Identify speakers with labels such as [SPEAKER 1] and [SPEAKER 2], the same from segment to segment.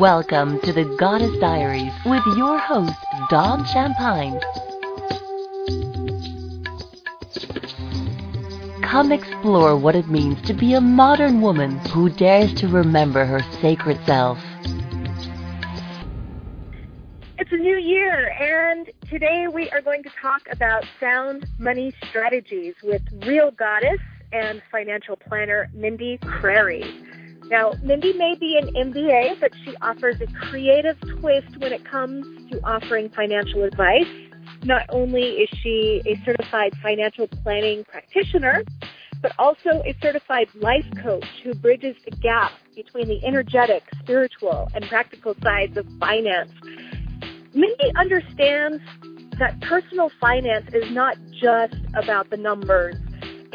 [SPEAKER 1] Welcome to the Goddess Diaries with your host, Dawn Champagne. Come explore what it means to be a modern woman who dares to remember her sacred self.
[SPEAKER 2] It's a new year, and today we are going to talk about sound money strategies with real goddess and financial planner Mindy Crary. Now, Mindy may be an MBA, but she offers a creative twist when it comes to offering financial advice. Not only is she a certified financial planning practitioner, but also a certified life coach who bridges the gap between the energetic, spiritual, and practical sides of finance. Mindy understands that personal finance is not just about the numbers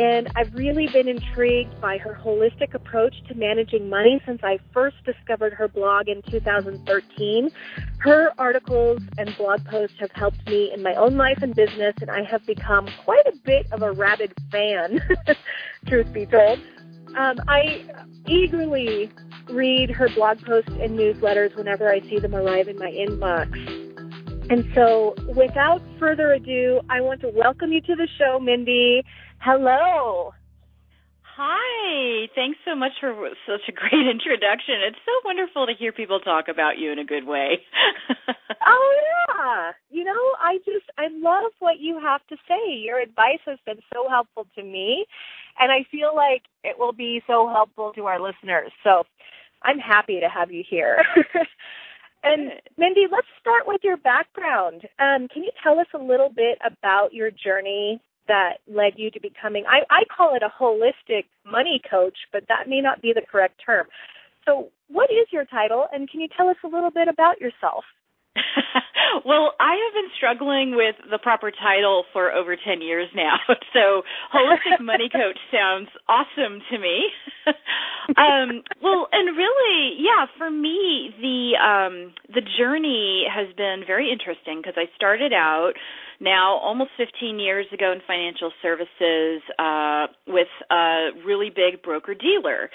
[SPEAKER 2] and I've really been intrigued by her holistic approach to managing money since I first discovered her blog in 2013. Her articles and blog posts have helped me in my own life and business, and I have become quite a bit of a rabid fan, truth be told. Um, I eagerly read her blog posts and newsletters whenever I see them arrive in my inbox. And so, without further ado, I want to welcome you to the show, Mindy. Hello.
[SPEAKER 3] Hi. Thanks so much for such a great introduction. It's so wonderful to hear people talk about you in a good way.
[SPEAKER 2] oh yeah. You know, I just I love what you have to say. Your advice has been so helpful to me, and I feel like it will be so helpful to our listeners. So, I'm happy to have you here. and Mindy, let's start with your background. Um, can you tell us a little bit about your journey that led you to becoming I, I call it a holistic money coach, but that may not be the correct term. So what is your title and can you tell us a little bit about yourself?
[SPEAKER 3] well, I have been struggling with the proper title for over 10 years now. So, holistic money coach sounds awesome to me. um, well, and really, yeah, for me, the um the journey has been very interesting because I started out now almost 15 years ago in financial services uh, with a really big broker dealer.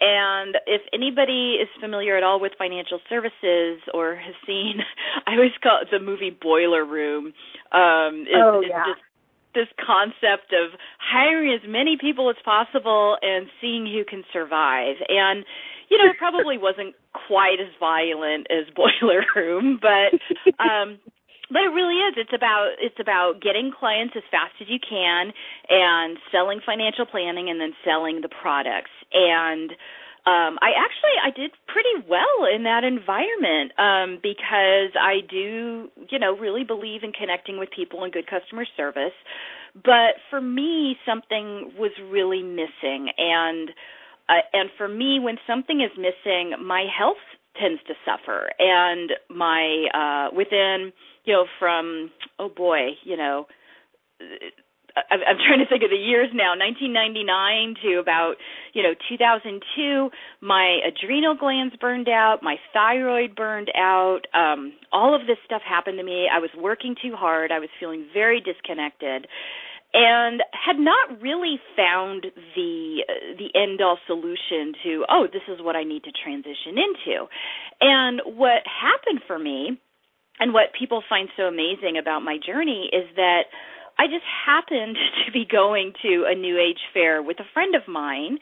[SPEAKER 3] And if anybody is familiar at all with financial services or has seen, I always call it the movie Boiler Room. Um,
[SPEAKER 2] it, oh, yeah.
[SPEAKER 3] It's just this concept of hiring as many people as possible and seeing who can survive. And you know, it probably wasn't quite as violent as Boiler Room, but um but it really is. It's about it's about getting clients as fast as you can and selling financial planning and then selling the products. And um I actually I did pretty well in that environment um because I do you know really believe in connecting with people and good customer service. But for me something was really missing. And uh, and for me when something is missing my health tends to suffer. And my uh within you know, from oh boy, you know, I'm trying to think of the years now, 1999 to about, you know, 2002, my adrenal glands burned out, my thyroid burned out, um all of this stuff happened to me. I was working too hard, I was feeling very disconnected and had not really found the the end all solution to, oh, this is what I need to transition into. And what happened for me and what people find so amazing about my journey is that I just happened to be going to a New Age fair with a friend of mine,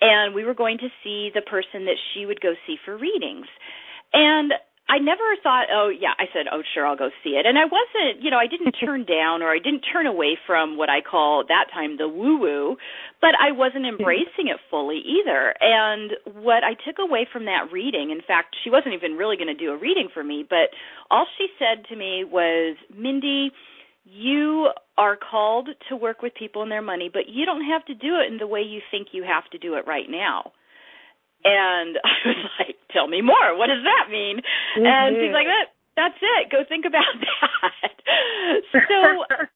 [SPEAKER 3] and we were going to see the person that she would go see for readings. And I never thought, oh yeah, I said, oh sure, I'll go see it. And I wasn't, you know, I didn't turn down or I didn't turn away from what I call that time the woo woo, but I wasn't embracing it fully either. And what I took away from that reading, in fact, she wasn't even really going to do a reading for me, but all she said to me was, Mindy, you are called to work with people and their money, but you don't have to do it in the way you think you have to do it right now. And I was like, tell me more. What does that mean? Mm-hmm. And she's like, that, that's it. Go think about that. so,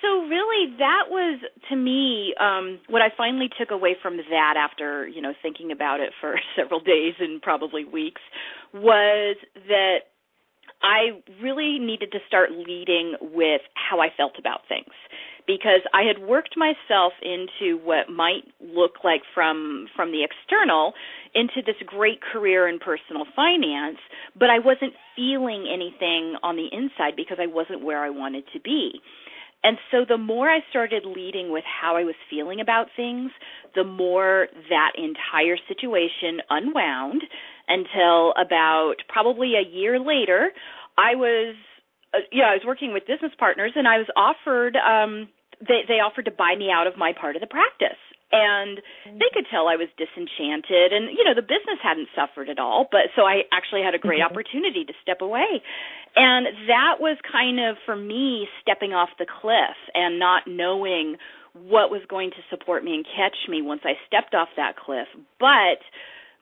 [SPEAKER 3] so really that was to me um what I finally took away from that after, you know, thinking about it for several days and probably weeks was that I really needed to start leading with how I felt about things because I had worked myself into what might look like from from the external into this great career in personal finance, but I wasn't feeling anything on the inside because I wasn't where I wanted to be. And so the more I started leading with how I was feeling about things, the more that entire situation unwound until about probably a year later, I was uh, yeah, I was working with business partners and I was offered um they they offered to buy me out of my part of the practice. And they could tell I was disenchanted and you know the business hadn't suffered at all but so I actually had a great mm-hmm. opportunity to step away. And that was kind of for me stepping off the cliff and not knowing what was going to support me and catch me once I stepped off that cliff. But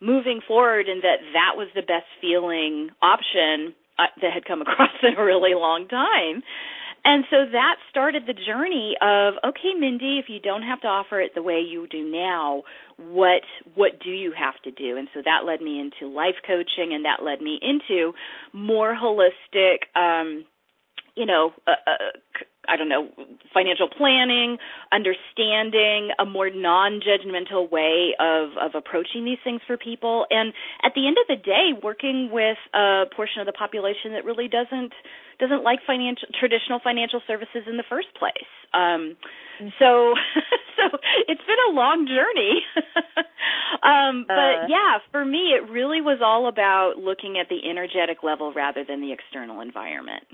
[SPEAKER 3] moving forward and that that was the best feeling option that had come across in a really long time and so that started the journey of okay, Mindy, if you don't have to offer it the way you do now, what what do you have to do? And so that led me into life coaching, and that led me into more holistic, um, you know, uh, uh, I don't know, financial planning, understanding a more non-judgmental way of of approaching these things for people, and at the end of the day, working with a portion of the population that really doesn't doesn't like financial traditional financial services in the first place. Um, so so it's been a long journey. um, but uh, yeah, for me, it really was all about looking at the energetic level rather than the external environment.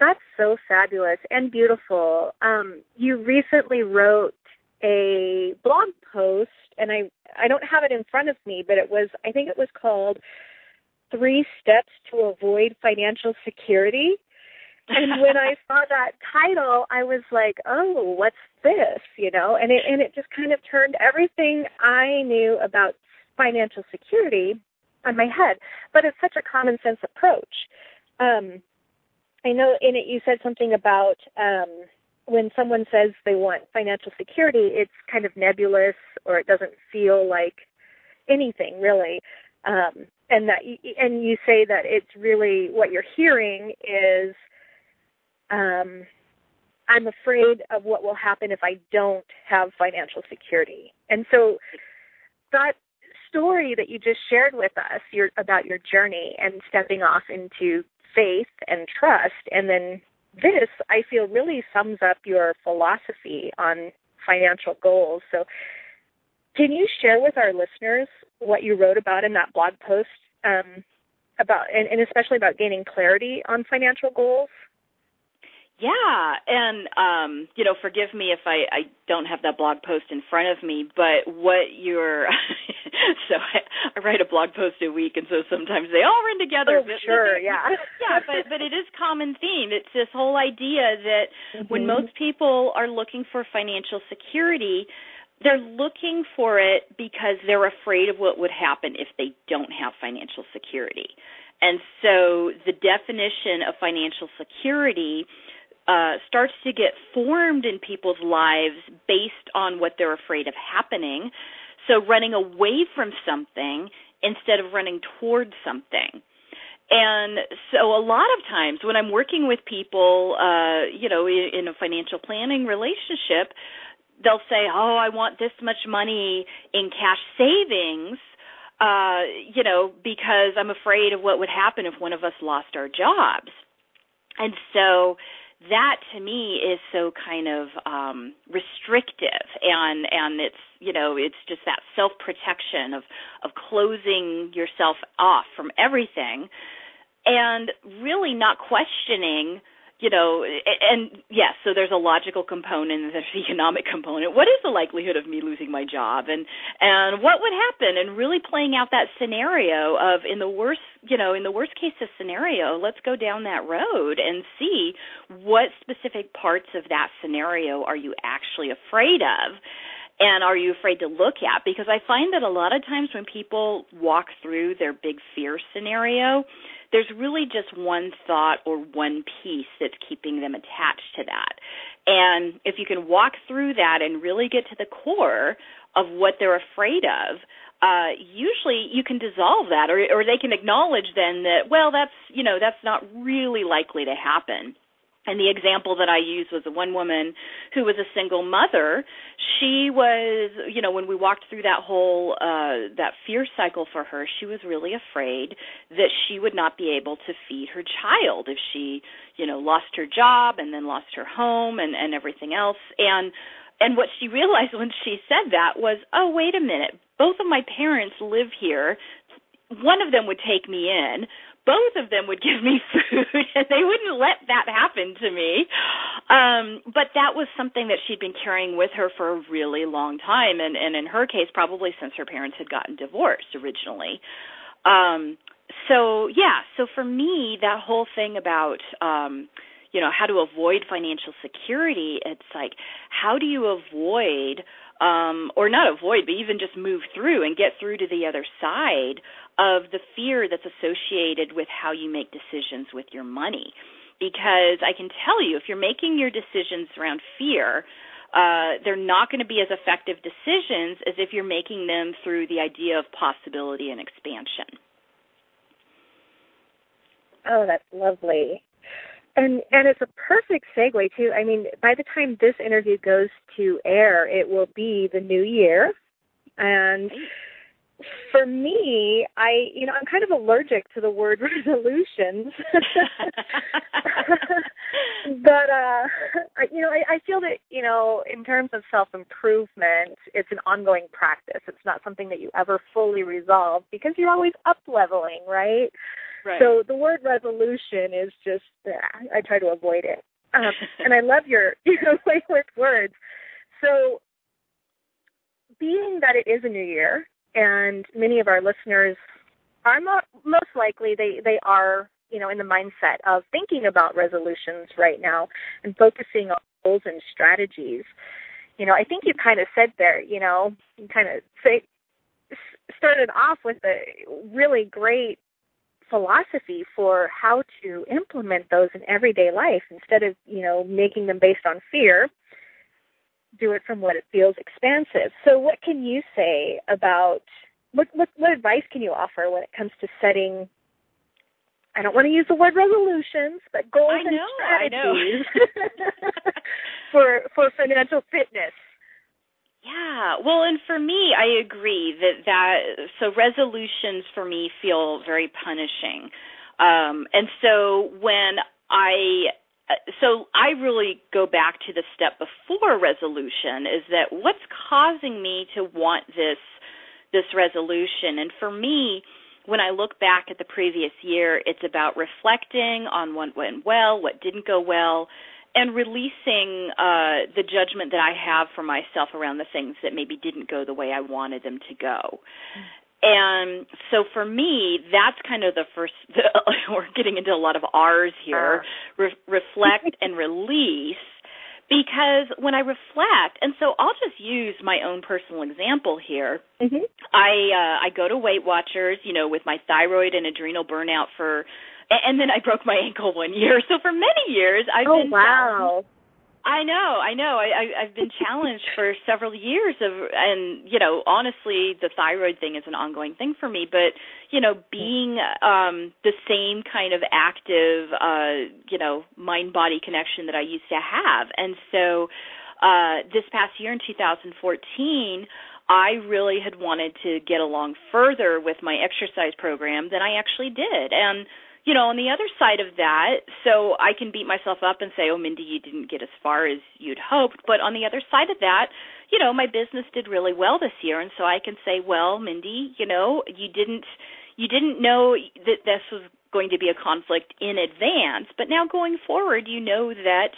[SPEAKER 2] That's so fabulous and beautiful. Um, you recently wrote a blog post, and I I don't have it in front of me, but it was I think it was called Three Steps to Avoid Financial Security. And when I saw that title, I was like, "Oh, what's this?" You know, and it and it just kind of turned everything I knew about financial security on my head. But it's such a common sense approach. Um, I know in it you said something about um, when someone says they want financial security, it's kind of nebulous or it doesn't feel like anything really. Um, and that and you say that it's really what you're hearing is um, I'm afraid of what will happen if I don't have financial security. And so that story that you just shared with us your, about your journey and stepping off into faith and trust. And then this, I feel, really sums up your philosophy on financial goals. So, can you share with our listeners what you wrote about in that blog post um, about, and, and especially about gaining clarity on financial goals?
[SPEAKER 3] Yeah, and um, you know, forgive me if I, I don't have that blog post in front of me, but what you're so I, I write a blog post a week, and so sometimes they all run together.
[SPEAKER 2] Oh, but, sure, yeah,
[SPEAKER 3] yeah, but but it is common theme. It's this whole idea that mm-hmm. when most people are looking for financial security, they're looking for it because they're afraid of what would happen if they don't have financial security. And so the definition of financial security uh, starts to get formed in people's lives based on what they're afraid of happening. So running away from something instead of running towards something. And so a lot of times when I'm working with people, uh, you know, in, in a financial planning relationship, they'll say, "Oh, I want this much money in cash savings." Uh, you know, because I'm afraid of what would happen if one of us lost our jobs. And so that to me is so kind of um restrictive and and it's you know it's just that self protection of of closing yourself off from everything and really not questioning you know, and yes, so there's a logical component, there's an economic component. What is the likelihood of me losing my job, and and what would happen, and really playing out that scenario of in the worst, you know, in the worst case of scenario, let's go down that road and see what specific parts of that scenario are you actually afraid of and are you afraid to look at because i find that a lot of times when people walk through their big fear scenario there's really just one thought or one piece that's keeping them attached to that. And if you can walk through that and really get to the core of what they're afraid of, uh, usually you can dissolve that or, or they can acknowledge then that, well, that's, you know, that's not really likely to happen. And the example that I used was a one woman who was a single mother. She was, you know, when we walked through that whole uh that fear cycle for her, she was really afraid that she would not be able to feed her child if she, you know, lost her job and then lost her home and and everything else. And and what she realized when she said that was, "Oh, wait a minute. Both of my parents live here. One of them would take me in, both of them would give me food and they wouldn't let that happen to me. Um but that was something that she'd been carrying with her for a really long time and and in her case probably since her parents had gotten divorced originally. Um so yeah so for me that whole thing about um you know how to avoid financial security it's like how do you avoid um, or not avoid, but even just move through and get through to the other side of the fear that's associated with how you make decisions with your money. Because I can tell you, if you're making your decisions around fear, uh, they're not going to be as effective decisions as if you're making them through the idea of possibility and expansion.
[SPEAKER 2] Oh, that's lovely. And and it's a perfect segue too. I mean, by the time this interview goes to air, it will be the new year. And for me, I you know, I'm kind of allergic to the word resolutions. but uh I, you know, I, I feel that, you know, in terms of self improvement, it's an ongoing practice. It's not something that you ever fully resolve because you're always up leveling, right?
[SPEAKER 3] Right.
[SPEAKER 2] So the word resolution is just I try to avoid it. Um, and I love your you your way with words. So being that it is a new year and many of our listeners are mo- most likely they they are you know in the mindset of thinking about resolutions right now and focusing on goals and strategies. You know i think you kind of said there you know you kind of say started off with a really great philosophy for how to implement those in everyday life instead of you know making them based on fear do it from what it feels expansive so what can you say about what what, what advice can you offer when it comes to setting I don't want to use the word resolutions, but goals
[SPEAKER 3] I know,
[SPEAKER 2] and strategies for for financial fitness.
[SPEAKER 3] Yeah. Well, and for me, I agree that that so resolutions for me feel very punishing. Um and so when I so I really go back to the step before resolution is that what's causing me to want this this resolution and for me when I look back at the previous year it's about reflecting on what went well, what didn't go well, and releasing uh the judgment that I have for myself around the things that maybe didn't go the way I wanted them to go. And so for me, that's kind of the first. The, we're getting into a lot of R's here. Re- reflect and release, because when I reflect, and so I'll just use my own personal example here.
[SPEAKER 2] Mm-hmm.
[SPEAKER 3] I uh, I go to Weight Watchers, you know, with my thyroid and adrenal burnout for and then I broke my ankle one year. So for many years, I've
[SPEAKER 2] oh,
[SPEAKER 3] been
[SPEAKER 2] wow.
[SPEAKER 3] I know, I know. I, I I've been challenged for several years of, and you know, honestly, the thyroid thing is an ongoing thing for me. But you know, being um the same kind of active, uh, you know, mind body connection that I used to have, and so uh this past year in 2014. I really had wanted to get along further with my exercise program than I actually did. And you know, on the other side of that, so I can beat myself up and say, "Oh, Mindy, you didn't get as far as you'd hoped." But on the other side of that, you know, my business did really well this year, and so I can say, "Well, Mindy, you know, you didn't you didn't know that this was going to be a conflict in advance, but now going forward, you know that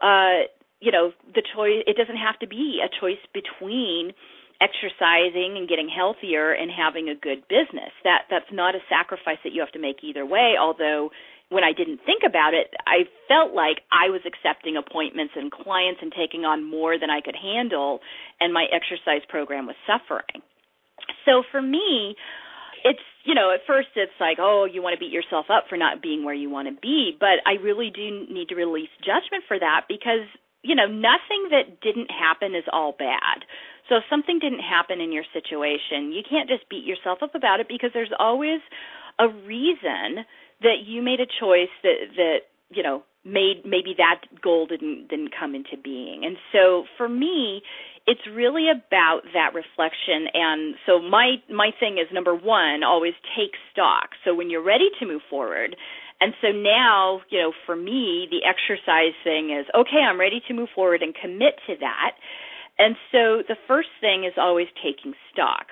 [SPEAKER 3] uh, you know, the choice it doesn't have to be a choice between exercising and getting healthier and having a good business. That that's not a sacrifice that you have to make either way, although when I didn't think about it, I felt like I was accepting appointments and clients and taking on more than I could handle and my exercise program was suffering. So for me, it's you know at first it's like oh you want to beat yourself up for not being where you want to be but i really do need to release judgment for that because you know nothing that didn't happen is all bad so if something didn't happen in your situation, you can't just beat yourself up about it because there's always a reason that you made a choice that that you know made maybe that goal didn't didn't come into being. And so for me, it's really about that reflection and so my my thing is number 1, always take stock. So when you're ready to move forward, and so now, you know, for me, the exercise thing is okay, I'm ready to move forward and commit to that. And so the first thing is always taking stock.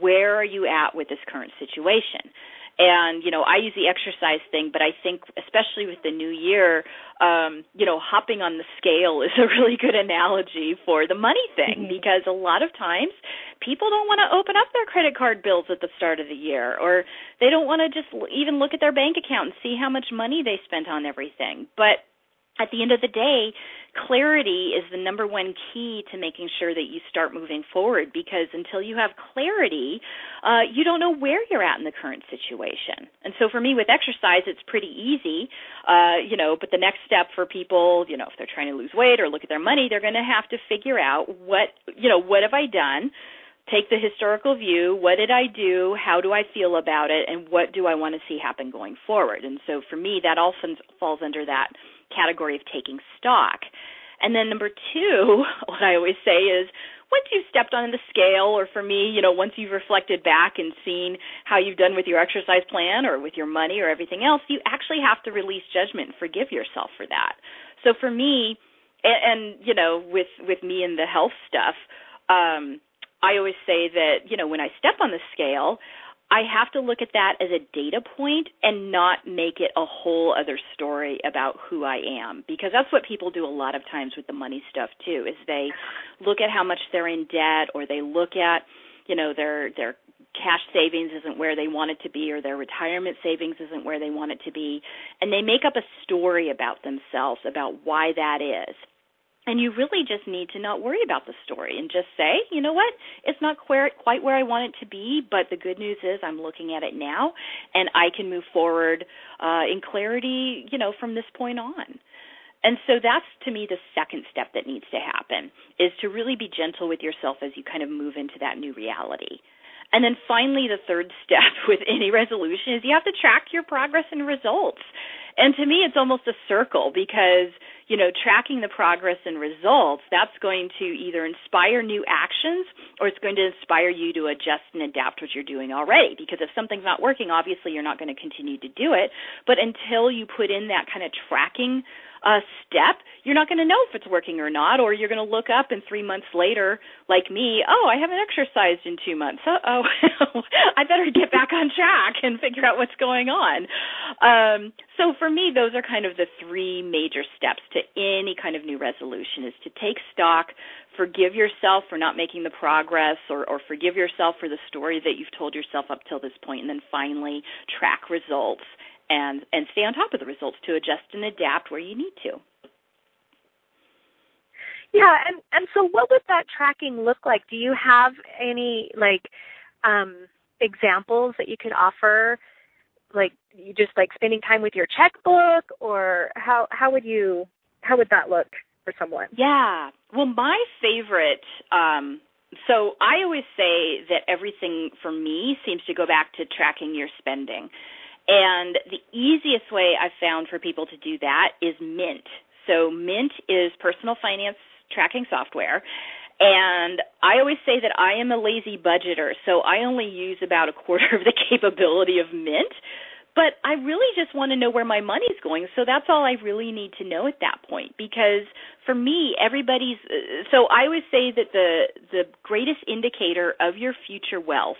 [SPEAKER 3] Where are you at with this current situation? And, you know, I use the exercise thing, but I think especially with the new year, um, you know, hopping on the scale is a really good analogy for the money thing mm-hmm. because a lot of times people don't want to open up their credit card bills at the start of the year or they don't want to just even look at their bank account and see how much money they spent on everything. But at the end of the day, clarity is the number one key to making sure that you start moving forward because until you have clarity, uh, you don't know where you're at in the current situation. And so for me with exercise, it's pretty easy, uh, you know, but the next step for people, you know, if they're trying to lose weight or look at their money, they're going to have to figure out what, you know, what have I done? take the historical view what did i do how do i feel about it and what do i want to see happen going forward and so for me that often falls under that category of taking stock. And then number two, what I always say is once you've stepped on the scale, or for me, you know, once you've reflected back and seen how you've done with your exercise plan or with your money or everything else, you actually have to release judgment and forgive yourself for that. So for me, and, and you know, with with me and the health stuff, um, I always say that you know when I step on the scale, I have to look at that as a data point and not make it a whole other story about who I am because that's what people do a lot of times with the money stuff too is they look at how much they're in debt or they look at you know their their cash savings isn't where they want it to be or their retirement savings isn't where they want it to be and they make up a story about themselves about why that is and you really just need to not worry about the story and just say, you know what, it's not quite where I want it to be, but the good news is I'm looking at it now, and I can move forward uh, in clarity, you know, from this point on. And so that's to me the second step that needs to happen is to really be gentle with yourself as you kind of move into that new reality. And then finally, the third step with any resolution is you have to track your progress and results. And to me, it's almost a circle because, you know, tracking the progress and results, that's going to either inspire new actions or it's going to inspire you to adjust and adapt what you're doing already. Because if something's not working, obviously you're not going to continue to do it. But until you put in that kind of tracking a step, you're not going to know if it's working or not, or you're going to look up and three months later, like me, oh, I haven't exercised in two months. Oh, I better get back on track and figure out what's going on. Um, so for me, those are kind of the three major steps to any kind of new resolution: is to take stock, forgive yourself for not making the progress, or, or forgive yourself for the story that you've told yourself up till this point, and then finally track results and and stay on top of the results to adjust and adapt where you need to.
[SPEAKER 2] Yeah, and and so what would that tracking look like? Do you have any like um examples that you could offer like you just like spending time with your checkbook or how how would you how would that look for someone?
[SPEAKER 3] Yeah. Well, my favorite um so I always say that everything for me seems to go back to tracking your spending. And the easiest way I've found for people to do that is Mint. So Mint is personal finance tracking software. And I always say that I am a lazy budgeter, so I only use about a quarter of the capability of Mint. But I really just want to know where my money's going, so that's all I really need to know at that point. Because for me, everybody's uh, so I always say that the the greatest indicator of your future wealth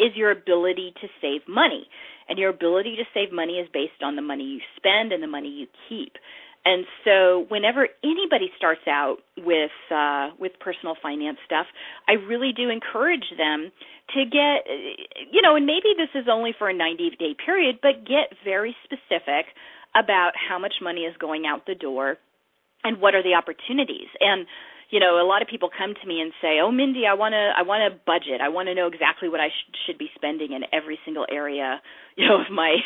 [SPEAKER 3] is your ability to save money. And your ability to save money is based on the money you spend and the money you keep. And so whenever anybody starts out with uh with personal finance stuff, I really do encourage them to get you know, and maybe this is only for a 90-day period, but get very specific about how much money is going out the door and what are the opportunities. And you know, a lot of people come to me and say, "Oh, Mindy, I want to I want to budget. I want to know exactly what I sh- should be spending in every single area, you know, of my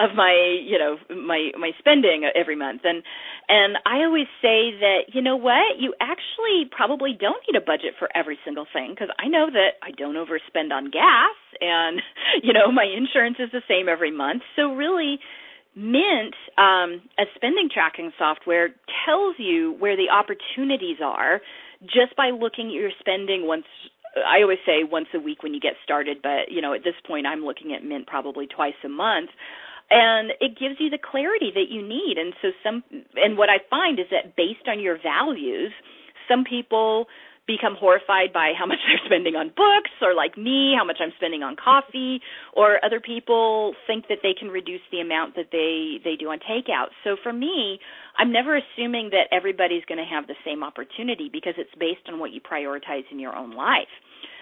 [SPEAKER 3] of my, you know, my my spending every month." And and I always say that, you know what? You actually probably don't need a budget for every single thing because I know that I don't overspend on gas and, you know, my insurance is the same every month. So really Mint, um, a spending tracking software, tells you where the opportunities are just by looking at your spending once I always say once a week when you get started, but you know, at this point I'm looking at Mint probably twice a month. And it gives you the clarity that you need. And so some and what I find is that based on your values, some people become horrified by how much they're spending on books or like me how much i'm spending on coffee or other people think that they can reduce the amount that they they do on takeout. So for me i'm never assuming that everybody's going to have the same opportunity because it's based on what you prioritize in your own life.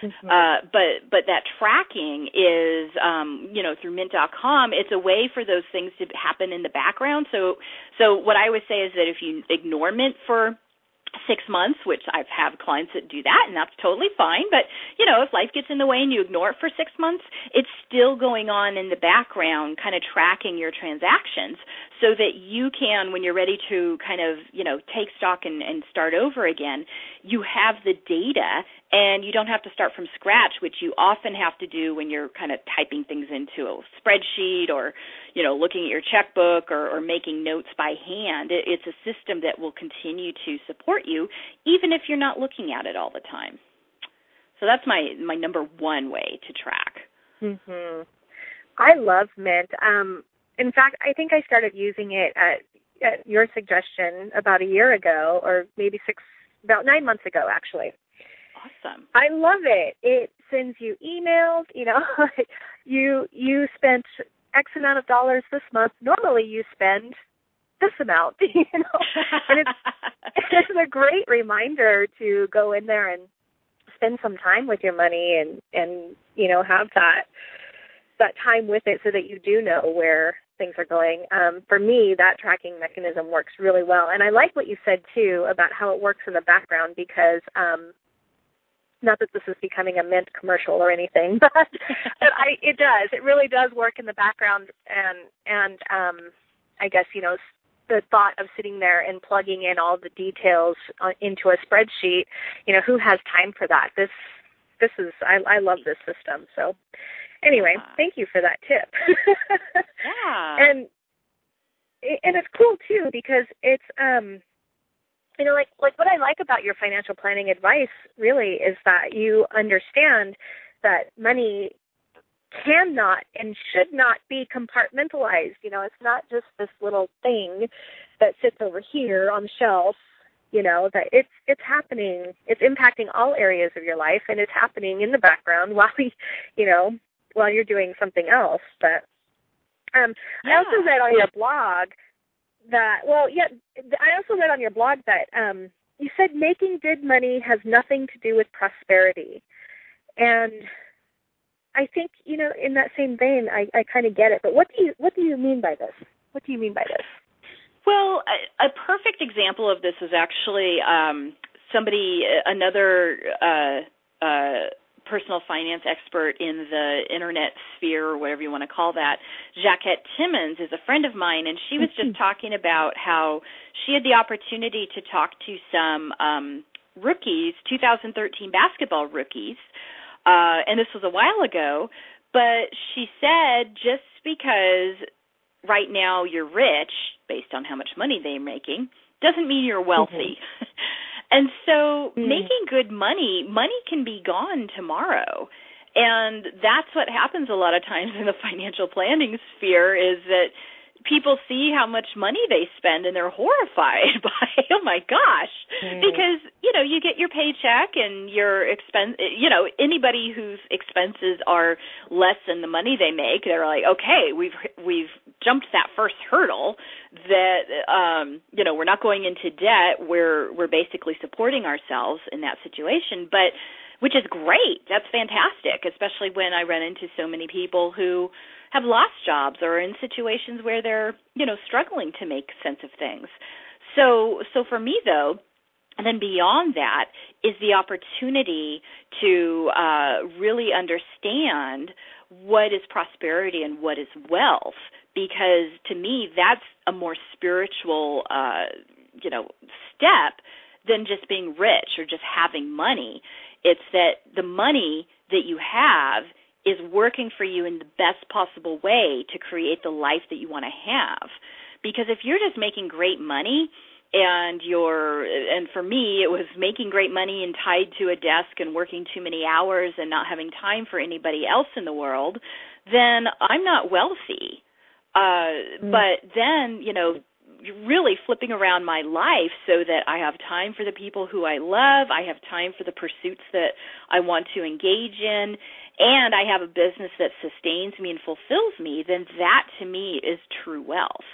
[SPEAKER 3] Mm-hmm. Uh, but but that tracking is um, you know through mint.com it's a way for those things to happen in the background. So so what i always say is that if you ignore mint for six months, which I've have clients that do that, and that's totally fine. But you know, if life gets in the way and you ignore it for six months, it's still going on in the background, kind of tracking your transactions, so that you can, when you're ready to kind of you know take stock and, and start over again, you have the data and you don't have to start from scratch, which you often have to do when you're kind of typing things into a spreadsheet or, you know, looking at your checkbook or, or making notes by hand. It, it's a system that will continue to support you, even if you're not looking at it all the time. So that's my my number one way to track.
[SPEAKER 2] Mhm. I love Mint. Um, in fact, I think I started using it at, at your suggestion about a year ago, or maybe six, about nine months ago, actually
[SPEAKER 3] awesome.
[SPEAKER 2] I love it. It sends you emails. You know, you you spent X amount of dollars this month. Normally, you spend this amount. You know, and it's it's a great reminder to go in there and spend some time with your money and and you know have that that time with it so that you do know where things are going. Um, for me, that tracking mechanism works really well, and I like what you said too about how it works in the background because um, not that this is becoming a mint commercial or anything, but, but I it does. It really does work in the background and and um I guess you know the thought of sitting there and plugging in all the details uh, into a spreadsheet, you know, who has time for that? This this is I I love this system. So anyway, yeah. thank you for that tip.
[SPEAKER 3] yeah.
[SPEAKER 2] And and it's cool too because it's um you know like like what i like about your financial planning advice really is that you understand that money cannot and should not be compartmentalized. You know it's not just this little thing that sits over here on the shelf you know that it's it's happening. It's impacting all areas of your life and it's happening in the background while we you know while you're doing something else. But um yeah. i also read on your blog that well yeah i also read on your blog that um you said making good money has nothing to do with prosperity. And i think you know in that same vein i i kind of get it. But what do you what do you mean by this? What do you mean by this?
[SPEAKER 3] Well a, a perfect example of this is actually um somebody another uh uh personal finance expert in the internet sphere or whatever you want to call that, Jacquette Timmons is a friend of mine, and she was just mm-hmm. talking about how she had the opportunity to talk to some um, rookies, 2013 basketball rookies, uh, and this was a while ago. But she said just because right now you're rich, based on how much money they're making, doesn't mean you're wealthy. Mm-hmm. And so mm. making good money, money can be gone tomorrow. And that's what happens a lot of times in the financial planning sphere is that people see how much money they spend and they're horrified by oh my gosh. Mm. because you know you get your paycheck and your expense you know anybody whose expenses are less than the money they make they're like okay we've we've jumped that first hurdle that um you know we're not going into debt. We're we're basically supporting ourselves in that situation. But which is great. That's fantastic especially when i run into so many people who have lost jobs or are in situations where they're you know struggling to make sense of things. So so for me though and then beyond that is the opportunity to uh, really understand what is prosperity and what is wealth because to me that's a more spiritual uh you know step than just being rich or just having money it's that the money that you have is working for you in the best possible way to create the life that you want to have. Because if you're just making great money, and you're and for me it was making great money and tied to a desk and working too many hours and not having time for anybody else in the world then i'm not wealthy uh mm. but then you know really flipping around my life so that I have time for the people who I love, I have time for the pursuits that I want to engage in, and I have a business that sustains me and fulfills me, then that to me is true wealth.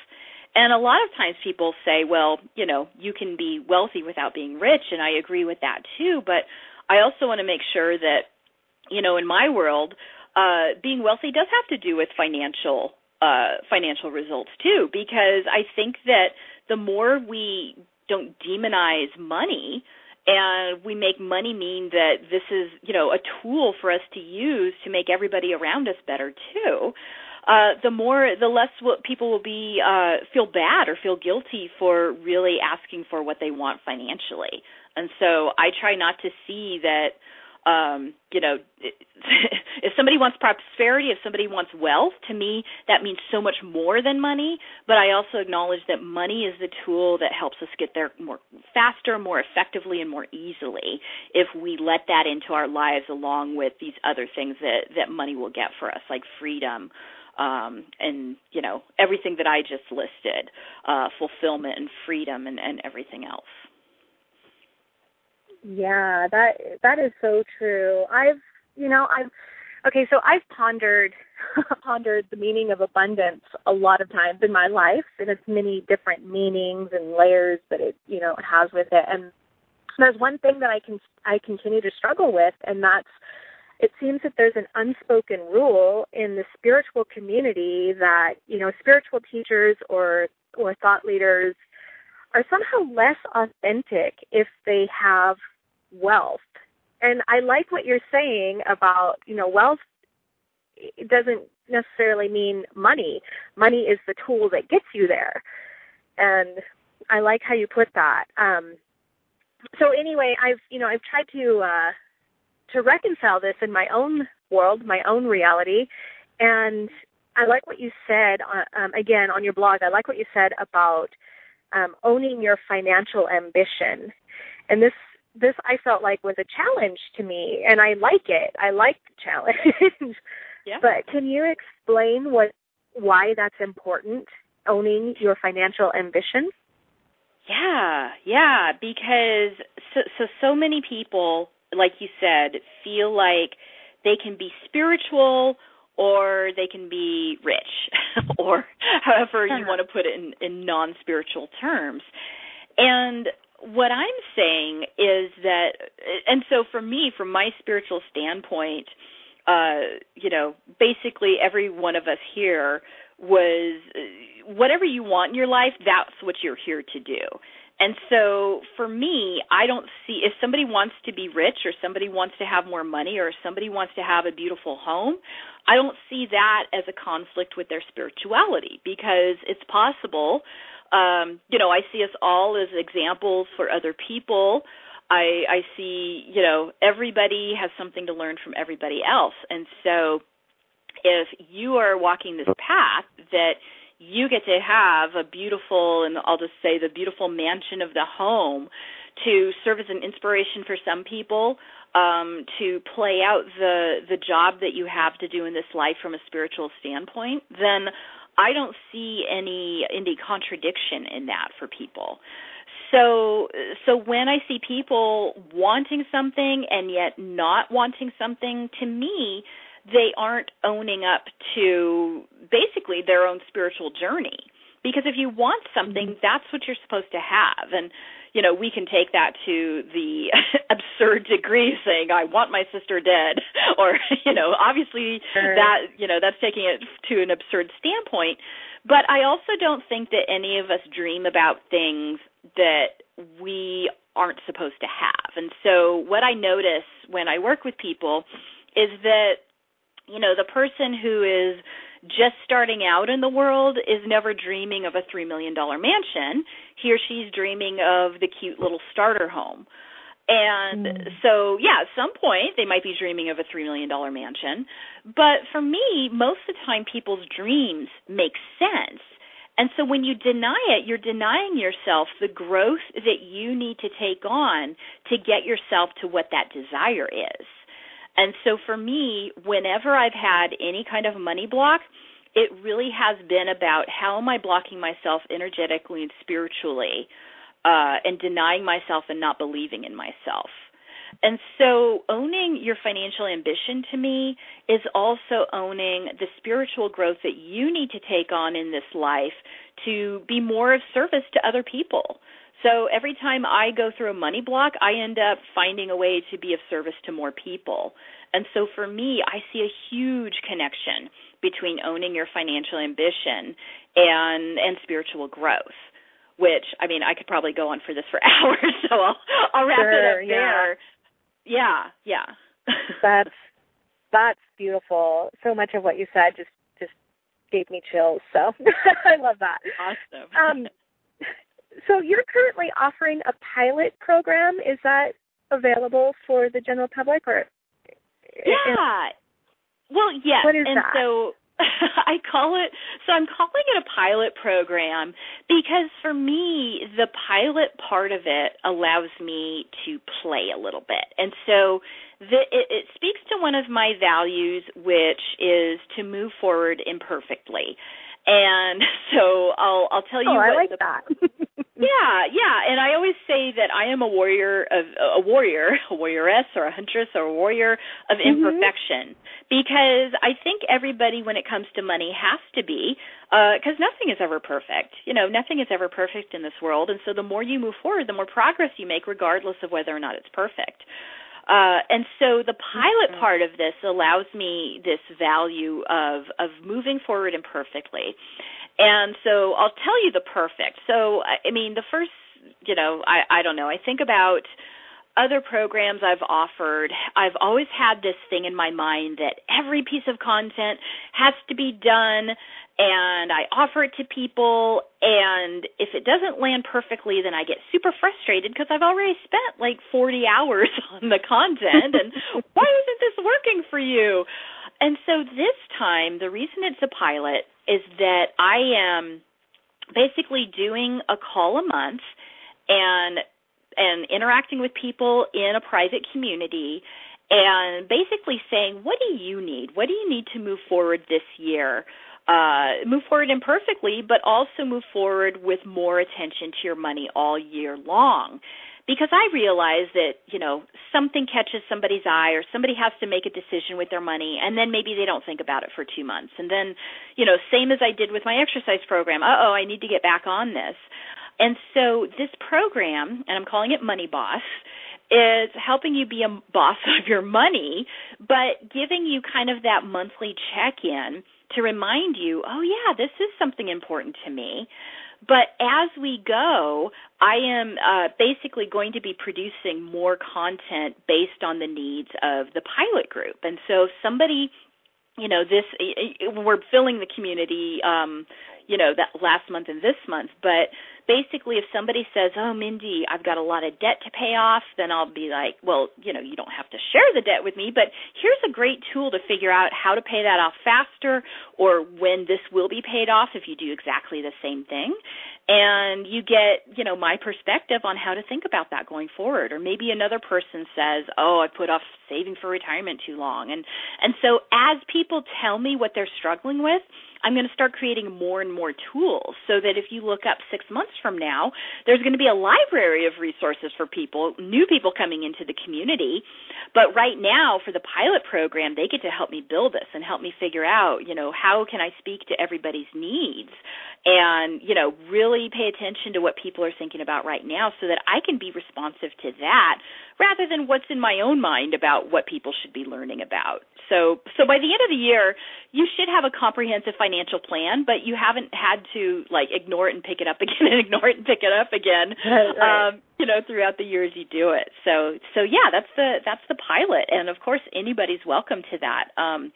[SPEAKER 3] And a lot of times people say, well, you know, you can be wealthy without being rich, and I agree with that too, but I also want to make sure that, you know, in my world, uh, being wealthy does have to do with financial uh, financial results too, because I think that the more we don't demonize money, and we make money mean that this is, you know, a tool for us to use to make everybody around us better too uh, the more, the less what people will be uh, feel bad or feel guilty for really asking for what they want financially. And so I try not to see that um you know if somebody wants prosperity if somebody wants wealth to me that means so much more than money but i also acknowledge that money is the tool that helps us get there more faster more effectively and more easily if we let that into our lives along with these other things that that money will get for us like freedom um, and you know everything that I just listed, uh, fulfillment and freedom and, and everything else.
[SPEAKER 2] Yeah, that that is so true. I've you know I've okay, so I've pondered pondered the meaning of abundance a lot of times in my life, and its many different meanings and layers that it you know has with it. And there's one thing that I can I continue to struggle with, and that's it seems that there's an unspoken rule in the spiritual community that you know spiritual teachers or or thought leaders are somehow less authentic if they have wealth. And I like what you're saying about, you know, wealth it doesn't necessarily mean money. Money is the tool that gets you there. And I like how you put that. Um so anyway, I've you know, I've tried to uh to reconcile this in my own world, my own reality. And I like what you said, uh, um, again, on your blog, I like what you said about um, owning your financial ambition. And this, this I felt like was a challenge to me, and I like it. I like the challenge.
[SPEAKER 3] yeah.
[SPEAKER 2] But can you explain what, why that's important, owning your financial ambition?
[SPEAKER 3] Yeah, yeah, because so so so many people like you said, feel like they can be spiritual or they can be rich, or however you uh-huh. want to put it in, in non spiritual terms. And what I'm saying is that, and so for me, from my spiritual standpoint, uh, you know, basically every one of us here was whatever you want in your life, that's what you're here to do. And so for me, I don't see if somebody wants to be rich or somebody wants to have more money or somebody wants to have a beautiful home, I don't see that as a conflict with their spirituality because it's possible. Um, you know, I see us all as examples for other people. I I see, you know, everybody has something to learn from everybody else. And so if you are walking this path that you get to have a beautiful, and I'll just say the beautiful mansion of the home to serve as an inspiration for some people um, to play out the the job that you have to do in this life from a spiritual standpoint, then I don't see any any contradiction in that for people. So so when I see people wanting something and yet not wanting something, to me they aren't owning up to basically their own spiritual journey. Because if you want something, mm-hmm. that's what you're supposed to have. And, you know, we can take that to the absurd degree saying, I want my sister dead. Or, you know, obviously sure. that, you know, that's taking it to an absurd standpoint. But I also don't think that any of us dream about things that we aren't supposed to have. And so what I notice when I work with people is that you know, the person who is just starting out in the world is never dreaming of a $3 million mansion. He or she's dreaming of the cute little starter home. And mm. so, yeah, at some point they might be dreaming of a $3 million mansion. But for me, most of the time people's dreams make sense. And so when you deny it, you're denying yourself the growth that you need to take on to get yourself to what that desire is. And so for me, whenever I've had any kind of money block, it really has been about how am I blocking myself energetically and spiritually uh, and denying myself and not believing in myself. And so owning your financial ambition to me is also owning the spiritual growth that you need to take on in this life to be more of service to other people. So every time I go through a money block, I end up finding a way to be of service to more people. And so for me, I see a huge connection between owning your financial ambition and and spiritual growth which I mean I could probably go on for this for hours, so I'll I'll wrap
[SPEAKER 2] sure,
[SPEAKER 3] it up there. Yeah, yeah.
[SPEAKER 2] that's that's beautiful. So much of what you said just just gave me chills. So I love that.
[SPEAKER 3] Awesome.
[SPEAKER 2] Um, so you're currently offering a pilot program. Is that available for the general public or?
[SPEAKER 3] Yeah. Well, yes.
[SPEAKER 2] What is
[SPEAKER 3] and
[SPEAKER 2] that?
[SPEAKER 3] so I call it so I'm calling it a pilot program because for me the pilot part of it allows me to play a little bit. And so the, it, it speaks to one of my values which is to move forward imperfectly. And so I'll I'll tell you
[SPEAKER 2] oh,
[SPEAKER 3] what
[SPEAKER 2] I like
[SPEAKER 3] the,
[SPEAKER 2] that.
[SPEAKER 3] yeah, yeah, and I always say that I am a warrior of a warrior, a warrioress or a huntress or a warrior of
[SPEAKER 2] mm-hmm.
[SPEAKER 3] imperfection because I think everybody when it comes to money has to be because uh, nothing is ever perfect. You know, nothing is ever perfect in this world, and so the more you move forward, the more progress you make regardless of whether or not it's perfect. Uh, and so the pilot mm-hmm. part of this allows me this value of of moving forward imperfectly. And so I'll tell you the perfect. So I mean the first, you know, I I don't know. I think about other programs I've offered, I've always had this thing in my mind that every piece of content has to be done and I offer it to people and if it doesn't land perfectly then I get super frustrated because I've already spent like 40 hours on the content and why isn't this working for you? And so this time the reason it's a pilot is that I am basically doing a call a month and and interacting with people in a private community and basically saying what do you need what do you need to move forward this year uh, move forward imperfectly but also move forward with more attention to your money all year long because I realize that, you know, something catches somebody's eye or somebody has to make a decision with their money and then maybe they don't think about it for 2 months. And then, you know, same as I did with my exercise program, uh-oh, I need to get back on this. And so this program, and I'm calling it Money Boss, is helping you be a boss of your money, but giving you kind of that monthly check in to remind you, oh, yeah, this is something important to me. But as we go, I am uh, basically going to be producing more content based on the needs of the pilot group. And so, if somebody, you know, this we're filling the community, um, you know, that last month and this month, but basically if somebody says, "Oh, Mindy, I've got a lot of debt to pay off," then I'll be like, "Well, you know, you don't have to share the debt with me, but here's a great tool to figure out how to pay that off faster or when this will be paid off if you do exactly the same thing." And you get, you know, my perspective on how to think about that going forward. Or maybe another person says, "Oh, I put off saving for retirement too long." And and so as people tell me what they're struggling with, I'm going to start creating more and more tools so that if you look up six months from now, there's going to be a library of resources for people, new people coming into the community. But right now, for the pilot program, they get to help me build this and help me figure out, you know, how can I speak to everybody's needs and, you know, really pay attention to what people are thinking about right now so that I can be responsive to that rather than what's in my own mind about what people should be learning about. So, so by the end of the year, you should have a comprehensive financial plan, but you haven't had to like ignore it and pick it up again and ignore it and pick it up again.
[SPEAKER 2] Right, right.
[SPEAKER 3] Um, you know, throughout the years you do it. So, so yeah, that's the that's the pilot, and of course anybody's welcome to that. Um,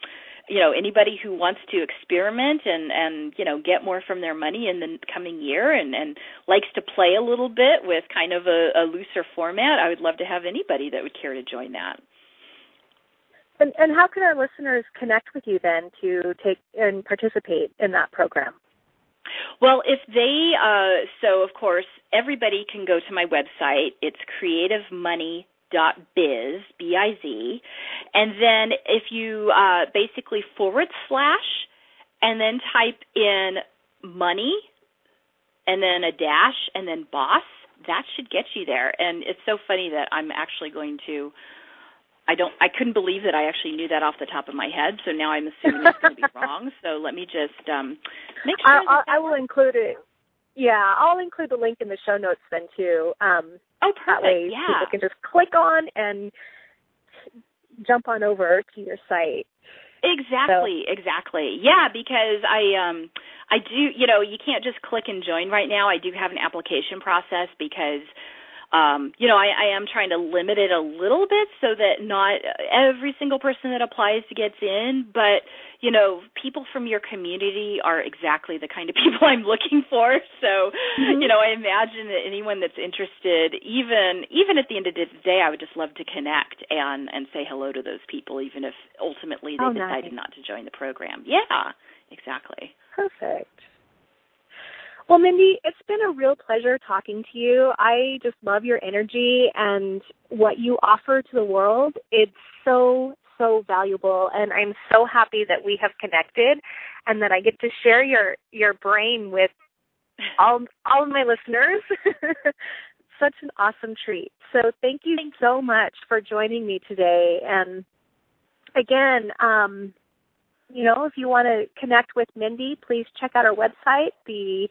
[SPEAKER 3] you know anybody who wants to experiment and and you know get more from their money in the coming year and and likes to play a little bit with kind of a, a looser format i would love to have anybody that would care to join that
[SPEAKER 2] and, and how can our listeners connect with you then to take and participate in that program?
[SPEAKER 3] Well, if they, uh, so of course, everybody can go to my website. It's creativemoney dot biz b i z. And then if you uh basically forward slash and then type in money and then a dash and then boss that should get you there. And it's so funny that i'm actually going to i don't i couldn't believe that i actually knew that off the top of my head so now i'm assuming it's going to be wrong so let me just um make sure
[SPEAKER 2] I, I, I will include it yeah, I'll include the link in the show notes then too. Um,
[SPEAKER 3] oh, perfect.
[SPEAKER 2] That way
[SPEAKER 3] yeah.
[SPEAKER 2] people can just click on and jump on over to your site.
[SPEAKER 3] Exactly,
[SPEAKER 2] so.
[SPEAKER 3] exactly. Yeah, because I um I do, you know, you can't just click and join right now. I do have an application process because um, you know, I, I am trying to limit it a little bit so that not every single person that applies gets in, but you know, people from your community are exactly the kind of people I'm looking for. So, mm-hmm. you know, I imagine that anyone that's interested, even even at the end of the day, I would just love to connect and and say hello to those people, even if ultimately they
[SPEAKER 2] oh,
[SPEAKER 3] decided
[SPEAKER 2] nice.
[SPEAKER 3] not to join the program. Yeah, exactly.
[SPEAKER 2] Perfect. Well, Mindy, it's been a real pleasure talking to you. I just love your energy and what you offer to the world. It's so, so valuable and I'm so happy that we have connected and that I get to share your your brain with all all of my listeners. Such an awesome treat. So thank you so much for joining me today and again, um you know, if you want to connect with Mindy, please check out our website. The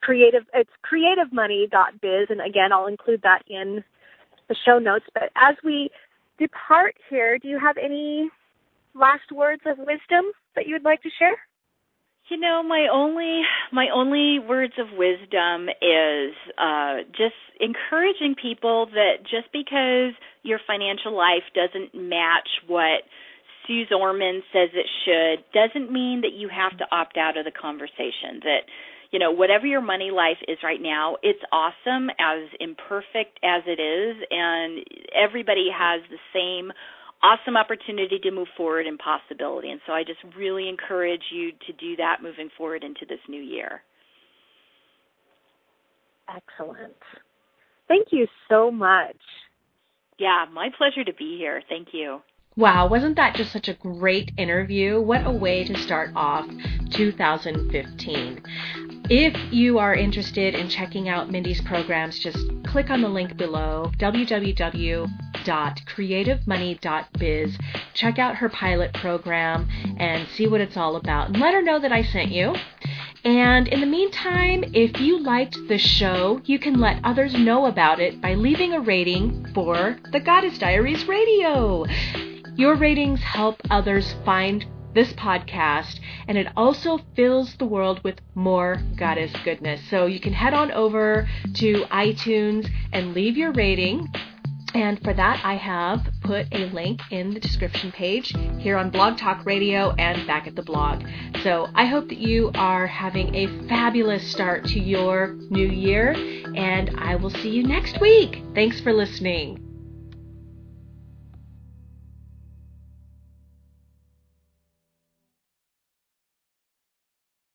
[SPEAKER 2] creative it's creativemoney.biz and again I'll include that in the show notes. But as we depart here, do you have any last words of wisdom that you would like to share?
[SPEAKER 3] You know, my only my only words of wisdom is uh just encouraging people that just because your financial life doesn't match what Suze Orman says it should doesn't mean that you have to opt out of the conversation. That you know, whatever your money life is right now, it's awesome as imperfect as it is, and everybody has the same awesome opportunity to move forward and possibility. And so I just really encourage you to do that moving forward into this new year.
[SPEAKER 2] Excellent. Thank you so much.
[SPEAKER 3] Yeah, my pleasure to be here. Thank you.
[SPEAKER 4] Wow, wasn't that just such a great interview? What a way to start off 2015. If you are interested in checking out Mindy's programs, just click on the link below www.creativemoney.biz. Check out her pilot program and see what it's all about. And let her know that I sent you. And in the meantime, if you liked the show, you can let others know about it by leaving a rating for the Goddess Diaries Radio. Your ratings help others find this podcast, and it also fills the world with more goddess goodness. So you can head on over to iTunes and leave your rating. And for that, I have put a link in the description page here on Blog Talk Radio and back at the blog. So I hope that you are having a fabulous start to your new year, and I will see you next week. Thanks for listening.